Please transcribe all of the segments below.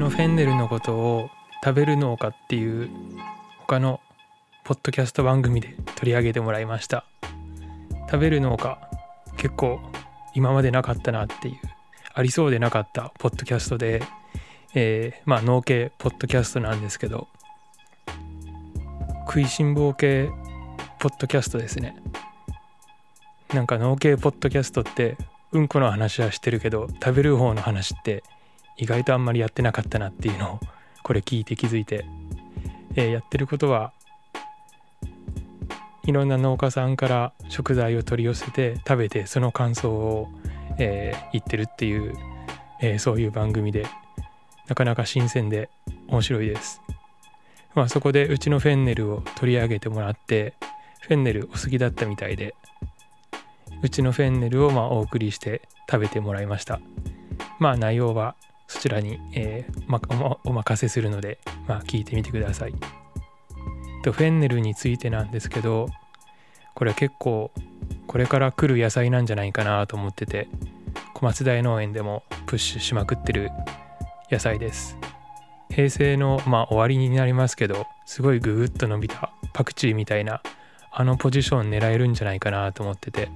のフェンネルのことを食べる農家っていう他のポッドキャスト番組で取り上げてもらいました。食べる農家結構今までなかったなっていうありそうでなかったポッドキャストで、えー、まあ農系ポッドキャストなんですけど食いしん坊系ポッドキャストですね。なんか農系ポッドキャストってうんこの話はしてるけど食べる方の話って意外とあんまりやってなかったなっていうのをこれ聞いて気づいて、えー、やってることはいろんな農家さんから食材を取り寄せて食べてその感想を、えー、言ってるっていう、えー、そういう番組でなかなか新鮮で面白いです。まあそこでうちのフェンネルを取り上げてもらってフェンネルお好きだったみたいでうちのフェンネルをまお送りして食べてもらいましたまあ内容はそちらに、えーま、お任せするので、まあ、聞いてみてください。とフェンネルについてなんですけどこれ結構これから来る野菜なんじゃないかなと思ってて小松大農園でもプッシュしまくってる野菜です。平成のまあ終わりになりますけどすごいググッと伸びたパクチーみたいなあのポジション狙えるんじゃないかなと思ってて。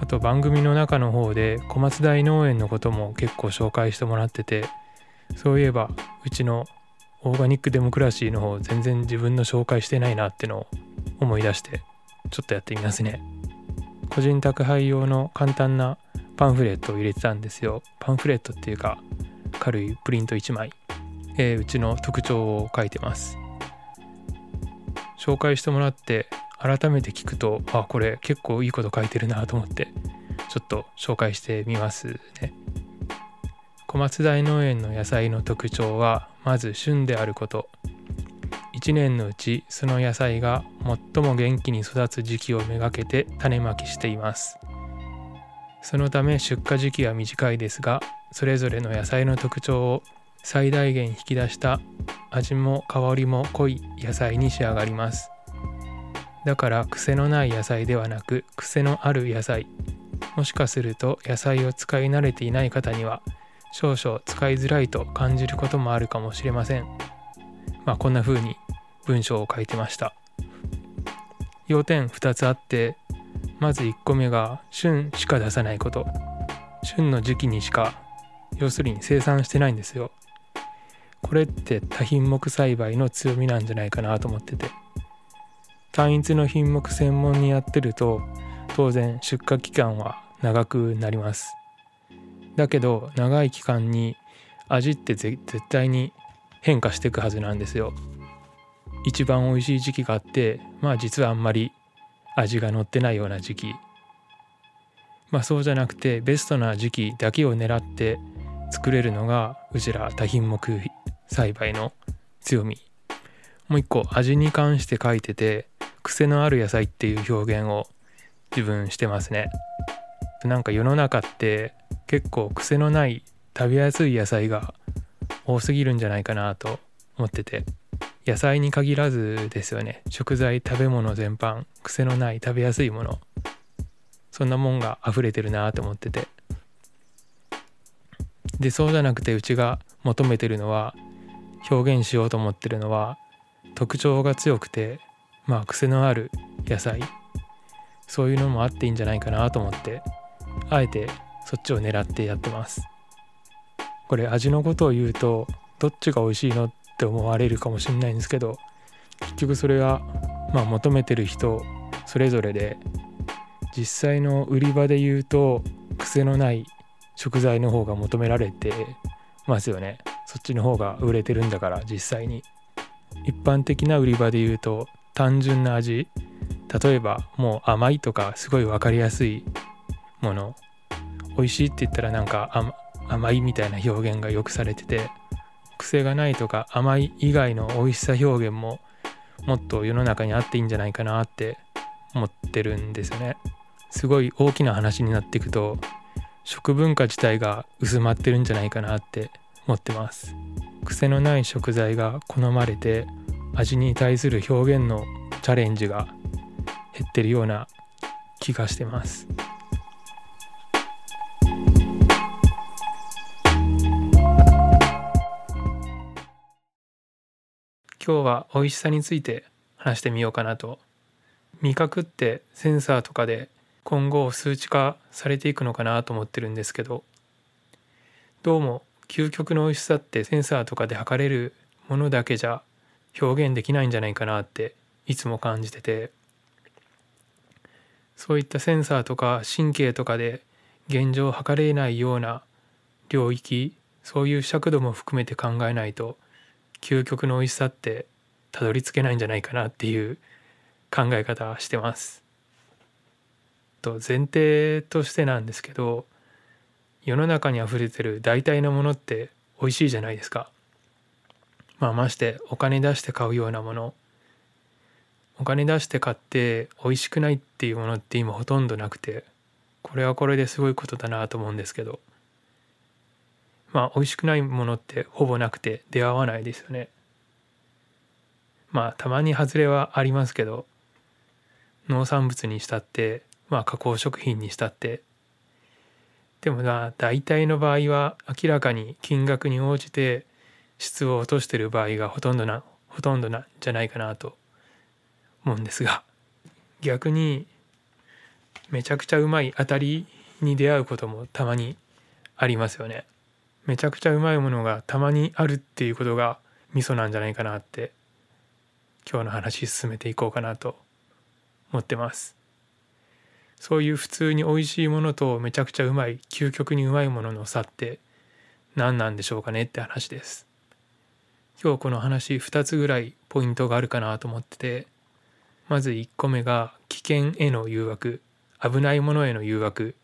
あと番組の中の方で小松大農園のことも結構紹介してもらっててそういえばうちのオーガニックデモクラシーの方全然自分の紹介してないなってのを思い出してちょっとやってみますね。個人宅配用の簡単なパンフレットを入れてたんですよ。パンフレットっていうか軽いプリント1枚、えー、うちの特徴を書いてます。紹介してもらって改めて聞くとあこれ結構いいこと書いてるなと思ってちょっと紹介してみますね。小松大農園の野菜の特徴はまず旬であること。1年のうちその野菜が最も元気に育つ時期をめがけて種まきしています。そのため出荷時期は短いですがそれぞれの野菜の特徴を最大限引き出した味も香りも濃い野菜に仕上がります。だから癖のない野菜ではなく癖のある野菜。もしかすると野菜を使い慣れていない方には少々使いづらいと感じることもあるかもしれません。まあこんな風に文章を書いてました。要点2つあってまず1個目が旬しか出さないこと。旬の時期にしか要するに生産してないんですよ。これって多品目栽培の強みなんじゃないかなと思ってて。単一の品目専門にやってると当然出荷期間は長くなります。だけど長い期間に味って絶対に変化していくはずなんですよ。一番美味しい時期があってまあ実はあんまり味が乗ってないような時期。まあそうじゃなくてベストな時期だけを狙って作れるのがうちら多品目栽培の強み。もう一個味に関して書いてて癖のある野菜っていう表現を自分してますね。なんか世の中って結構癖のない食べやすい野菜が多すぎるんじゃないかなと思ってて。野菜に限らずですよね。食材食べ物全般癖のない食べやすいもの。そんなもんが溢れてるなと思ってて。でそうじゃなくてうちが求めてるのは表現しようと思ってるのは特徴が強くてまあ癖のある野菜。そういうのもあっていいんじゃないかなと思ってあえてそっちを狙ってやってます。これ味のことを言うとどっちが美味しいのって思われるかもしれないんですけど結局それはまあ求めてる人それぞれで実際の売り場で言うと癖のない食材の方が求められてますよね。そっちの方が売れてるんだから実際に。一般的な売り場で言うと単純な味。例えばもう甘いとかすごい分かりやすいもの。美味しいって言ったらなんか甘いみたいな表現がよくされてて。癖がないとか甘い以外の美味しさ表現ももっと世の中にあっていいんじゃないかなって思ってるんですよね。すごい大きな話になっていくと食文化自体が薄まってるんじゃないかなって思ってます。癖のない食材が好まれて味に対する表現のチャレンジが減ってるような気がしてます。今日は美味しさについて話してみようかなと味覚ってセンサーとかで今後数値化されていくのかなと思ってるんですけどどうも究極の美味しさってセンサーとかで測れるものだけじゃ表現できないんじゃないかなっていつも感じててそういったセンサーとか神経とかで現状を測れないような領域そういう尺度も含めて考えないと究極の美味しさってたどり着けないんじゃないかなっていう考え方してます。と前提としてなんですけど世の中にあふれてる代替のものって美味しいじゃないですか。まあましてお金出して買うようなもの。お金出して買って美味しくないっていうものって今ほとんどなくてこれはこれですごいことだなと思うんですけど。まあ美味しくないものってほぼなくて出会わないですよね。まあたまに外れはありますけど農産物にしたってまあ加工食品にしたって。でもな大体の場合は明らかに金額に応じて質を落としてる場合がほとんどなほとんどなんじゃないかなと思うんですが逆にめちゃくちゃうまい当たりに出会うこともたまにありますよね。めちゃくちゃうまいものがたまにあるっていうことがミソなんじゃないかなって今日の話進めていこうかなと思ってますそういう普通に美味しいものとめちゃくちゃうまい究極にうまいものの差って何なんでしょうかねって話です今日この話2つぐらいポイントがあるかなと思っててまず1個目が危険への誘惑危ないものへの誘惑。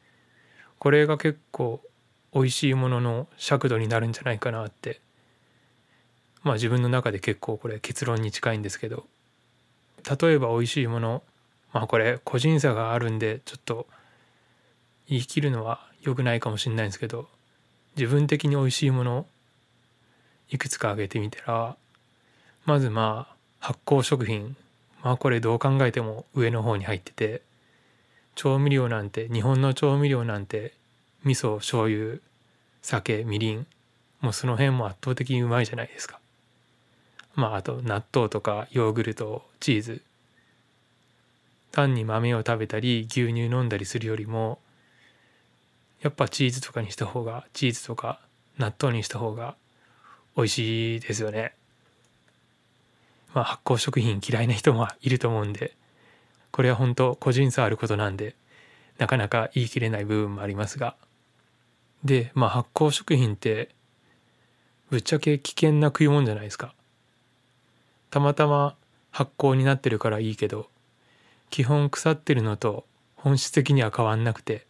これが結構美味しいものの尺度になるんじゃないかなって。まあ自分の中で結構これ結論に近いんですけど。例えば美味しいものまあこれ個人差があるんでちょっと言い切るのは良くないかもしれないんですけど自分的に美味しいものいくつか挙げてみたらまずまあ発酵食品。まあこれどう考えても上の方に入ってて調味料なんて日本の調味料なんて味噌醤油酒みりんもうその辺も圧倒的にうまいじゃないですか。まああと納豆とかヨーグルトチーズ。単に豆を食べたり牛乳飲んだりするよりもやっぱチーズとかにした方がチーズとか納豆にした方が美味しいですよね。まあ発酵食品嫌いな人もいると思うんでこれは本当個人差あることなんでなかなか言い切れない部分もありますが。でまあ発酵食品ってぶっちゃけ危険な食い物じゃないですか。たまたま発酵になってるからいいけど基本腐ってるのと本質的には変わんなくて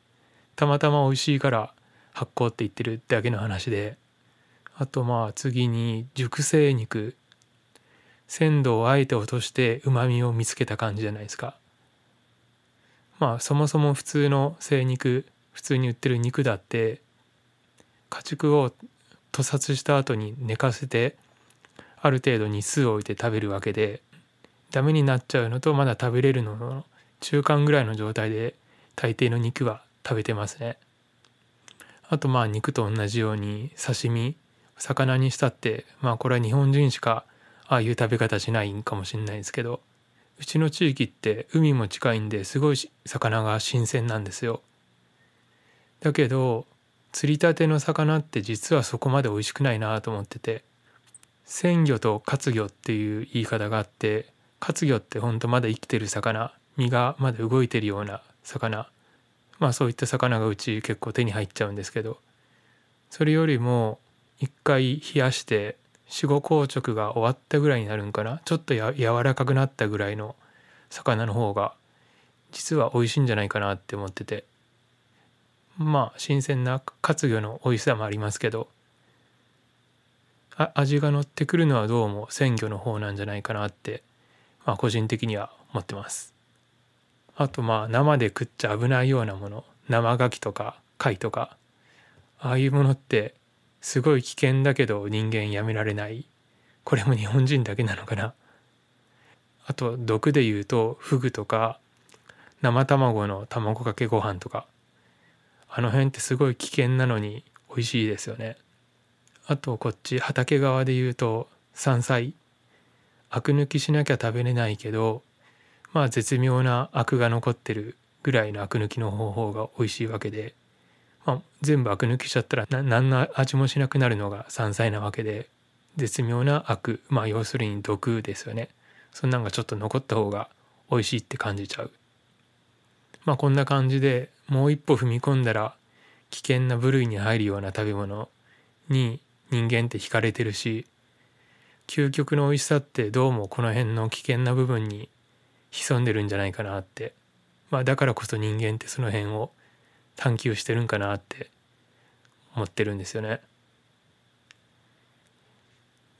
たまたま美味しいから発酵って言ってるだけの話で。あとまあ次に熟成肉。鮮度をあえて落としてうまみを見つけた感じじゃないですか。まあそもそも普通の精肉普通に売ってる肉だって家畜を屠殺した後に寝かせてある程度日数を置いて食べるわけでダメになっちゃうのとまだ食べれるのの中間ぐらいの状態で大抵の肉は食べてますね。あとまあ肉と同じように刺身魚にしたってまあこれは日本人しかああいう食べ方しないんかもしれないですけどうちの地域って海も近いんですごい魚が新鮮なんですよ。だけど釣りたての魚って実はそこまで美味しくないなと思ってて鮮魚と活魚っていう言い方があって活魚ってほんとまだ生きてる魚身がまだ動いてるような魚まあそういった魚がうち結構手に入っちゃうんですけどそれよりも一回冷やして死後硬直が終わったぐらいになるんかな。ちょっとや柔らかくなったぐらいの魚の方が実は美味しいんじゃないかなって思ってて。まあ新鮮な活魚の美味しさもありますけど。あ味が乗ってくるのはどうも鮮魚の方なんじゃないかなって、まあ、個人的には思ってます。あとまあ生で食っちゃ危ないようなもの。生牡蠣とか貝とか。ああいうものってすごい危険だけど人間やめられない。これも日本人だけなのかな。あと毒で言うとフグとか生卵の卵かけご飯とか。あの辺ってすごい危険なのに美味しいですよね。あとこっち畑側で言うと山菜。アク抜きしなきゃ食べれないけどまあ絶妙なアクが残ってるぐらいのアク抜きの方法が美味しいわけで、まあ、全部アク抜きしちゃったら何の味もしなくなるのが山菜なわけで絶妙なアクまあ要するに毒ですよね。そんなんがちょっと残った方が美味しいって感じちゃう。まあこんな感じでもう一歩踏み込んだら危険な部類に入るような食べ物に人間って惹かれてるし究極の美味しさってどうもこの辺の危険な部分に潜んでるんじゃないかなって。まあだからこそ人間ってその辺を探求してるんかなって思ってるんですよね。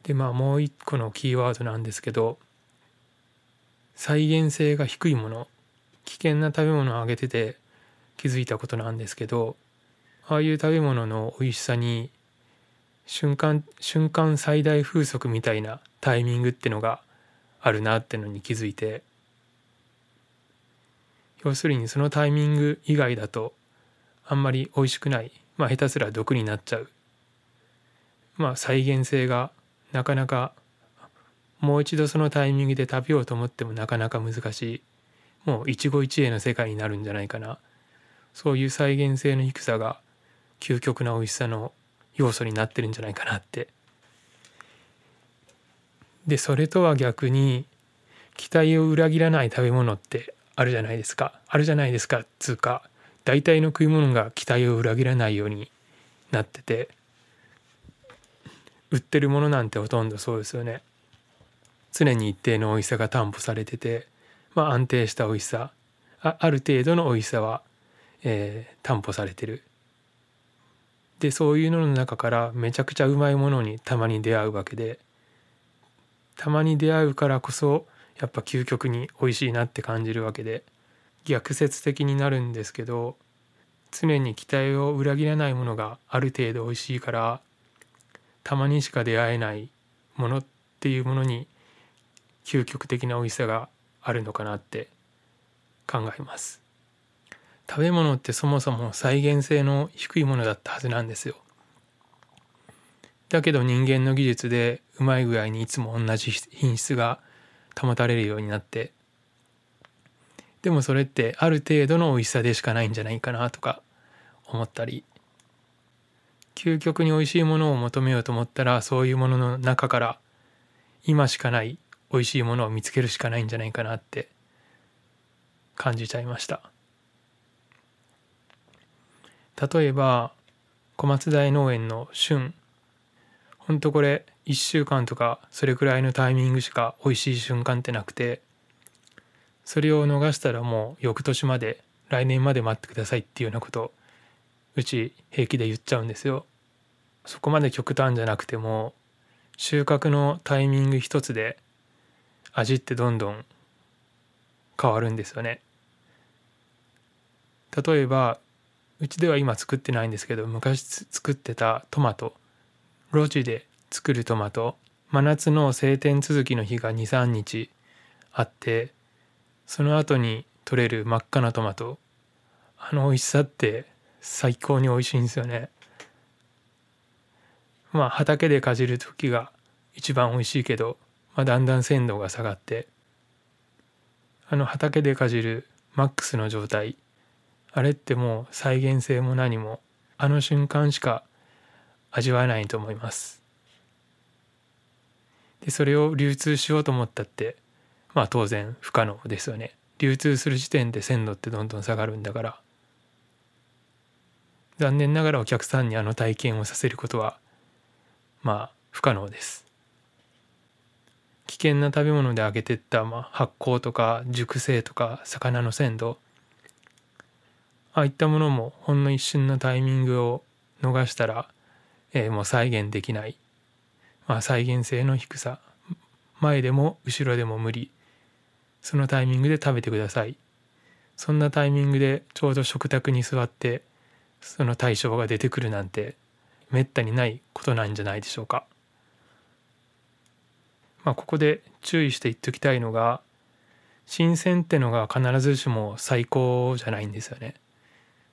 でまあもう一個のキーワードなんですけど再現性が低いもの危険な食べ物をあげてて気づいたことなんですけどああいう食べ物の美味しさに瞬間瞬間最大風速みたいなタイミングってのがあるなってのに気づいて要するにそのタイミング以外だとあんまり美味しくない。まあ下手すら毒になっちゃう。まあ再現性がなかなかもう一度そのタイミングで食べようと思ってもなかなか難しい。もう一期一会の世界になるんじゃないかな。そういう再現性の低さが究極な美味しさの要素になってるんじゃないかなって。でそれとは逆に期待を裏切らない食べ物ってあるじゃないですか。あるじゃないですかつうか。大体の食い物が期待を裏切らないようになってて売ってるものなんてほとんどそうですよね。常に一定の美味しさが担保されててまあ安定した美味しさあある程度の美味しさは、えー、担保されてる。でそういうのの中からめちゃくちゃうまいものにたまに出会うわけでたまに出会うからこそやっぱ究極に美味しいなって感じるわけで逆説的になるんですけど常に期待を裏切らないものがある程度美味しいからたまにしか出会えないものっていうものに究極的な美味しさがあるのかなって考えます。食べ物ってそもそも再現性の低いものだったはずなんですよ。だけど人間の技術でうまい具合にいつも同じ品質が保たれるようになってでもそれってある程度の美味しさでしかないんじゃないかなとか思ったり究極に美味しいものを求めようと思ったらそういうものの中から今しかない美味しいものを見つけるしかないんじゃないかなって感じちゃいました。例えば小松大農園の旬ほんとこれ1週間とかそれくらいのタイミングしか美味しい瞬間ってなくてそれを逃したらもう翌年まで来年まで待ってくださいっていうようなことうち平気で言っちゃうんですよ。そこまで極端じゃなくても収穫のタイミング一つで味ってどんどん変わるんですよね。例えばうちでは今作ってないんですけど昔作ってたトマト路地で作るトマト真夏の晴天続きの日が23日あってその後に取れる真っ赤なトマト。あの美味しさって最高に美味しいんですよね。まあ畑でかじる時が一番美味しいけど、まあ、だんだん鮮度が下がって。あの畑でかじるマックスの状態。あれってもう再現性も何もあの瞬間しか味わえないと思います。でそれを流通しようと思ったってまあ当然不可能ですよね。流通する時点で鮮度ってどんどん下がるんだから。残念ながらお客さんにあの体験をさせることはまあ不可能です。危険な食べ物で揚げてった、まあ、発酵とか熟成とか魚の鮮度。ああいったものもほんの一瞬のタイミングを逃したら、えー、もう再現できない、まあ、再現性の低さ。前でも後ろでも無理。そのタイミングで食べてくださいそんなタイミングでちょうど食卓に座ってその対象が出てくるなんてめったにないことなんじゃないでしょうか。まあ、ここで注意して言っておきたいのが新鮮ってのが必ずしも最高じゃないんですよね。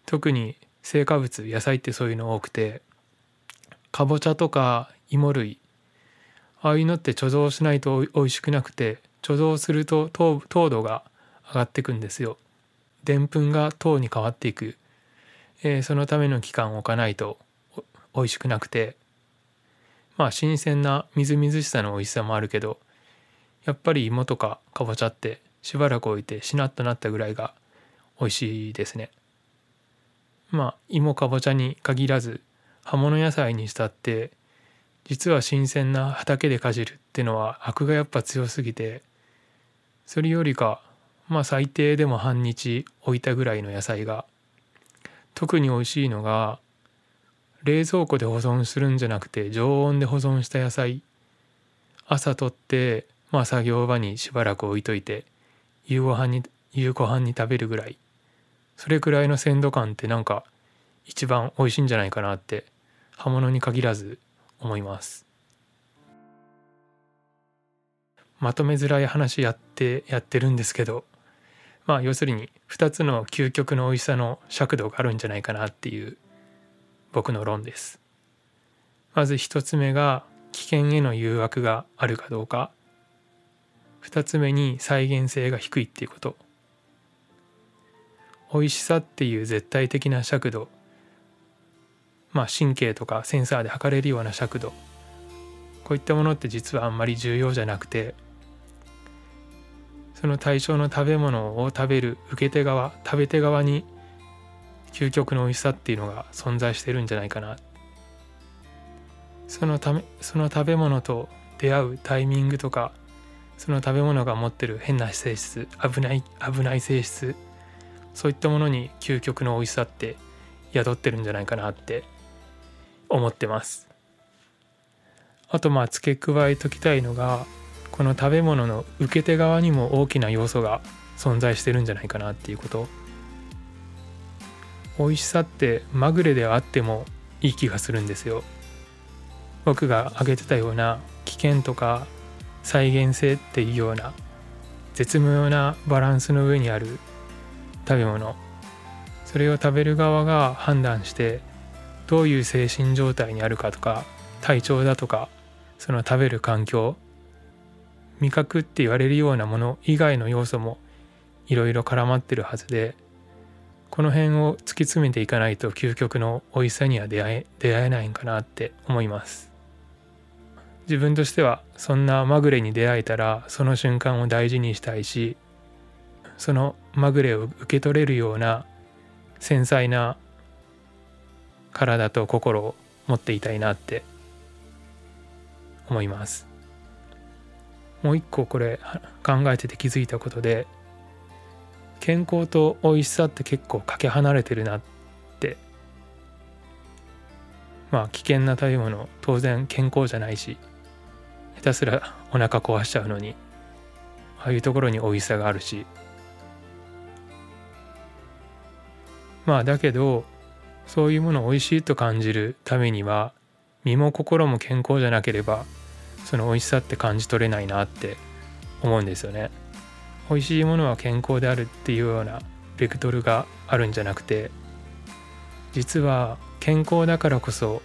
特に成果物野菜ってそういうの多くてかぼちゃとか芋類ああいうのって貯蔵しないと美味しくなくて貯蔵すると糖度が上がっていくんですよ。でんぷんが糖に変わっていく、えー、そのための期間を置かないと美味しくなくてまあ新鮮なみずみずしさの美味しさもあるけどやっぱり芋とかかぼちゃってしばらく置いてしなっとなったぐらいが美味しいですね。まあ芋かぼちゃに限らず葉物野菜にしたって実は新鮮な畑でかじるってのはアクがやっぱ強すぎてそれよりかまあ最低でも半日置いたぐらいの野菜が特に美味しいのが冷蔵庫で保存するんじゃなくて常温で保存した野菜朝取ってまあ作業場にしばらく置いといて夕ご飯に夕ご飯に食べるぐらいそれくらいの鮮度感ってなんか一番美味しいんじゃないかなって刃物に限らず思います。まとめづらい話やってやってるんですけどまあ要するに2つの究極の美味しさの尺度があるんじゃないかなっていう僕の論です。まず1つ目が危険への誘惑があるかどうか。2つ目に再現性が低いっていうこと。美味しさっていう絶対的な尺度。まあ神経とかセンサーで測れるような尺度。こういったものって実はあんまり重要じゃなくてその対象の食べ物を食べる受け手側食べ手側に究極の美味しさっていうのが存在してるんじゃないかな。そのためその食べ物と出会うタイミングとかその食べ物が持ってる変な性質危ない危ない性質そういったものに究極の美味しさって宿ってるんじゃないかなって思ってます。あとまあ付け加えときたいのがこの食べ物の受け手側にも大きな要素が存在してるんじゃないかなっていうこと。美味しさってまぐれではあってもいい気がするんですよ。僕が挙げてたような危険とか再現性っていうような絶妙なバランスの上にある食べ物。それを食べる側が判断してどういう精神状態にあるかとか体調だとかその食べる環境味覚って言われるようなもの以外の要素もいろいろ絡まってるはずでこの辺を突き詰めていかないと究極の美味しさには出会え出会えないんかなって思います。自分としてはそんなまぐれに出会えたらその瞬間を大事にしたいしそのまぐれを受け取れるような繊細な体と心を持っていたいなって思います。もう一個これ考えてて気づいたことで健康と美味しさって結構かけ離れてるなって。まあ危険な食べ物当然健康じゃないし下手すらお腹壊しちゃうのにああいうところに美味しさがあるし。まあだけどそういうものを美味しいと感じるためには身も心も健康じゃなければその美味しさって感じ取れないなって思うんですよね。美味しいものは健康であるっていうようなベクトルがあるんじゃなくて実は健康だからこそ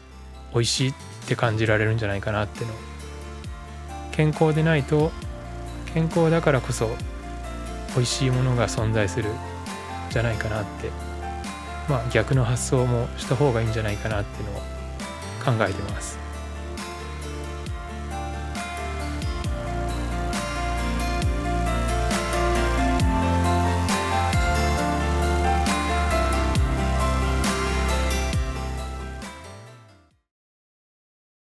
美味しいって感じられるんじゃないかなっての。健康でないと健康だからこそ美味しいものが存在するじゃないかなって。まあ逆の発想もした方がいいんじゃないかなっていうのを考えてます。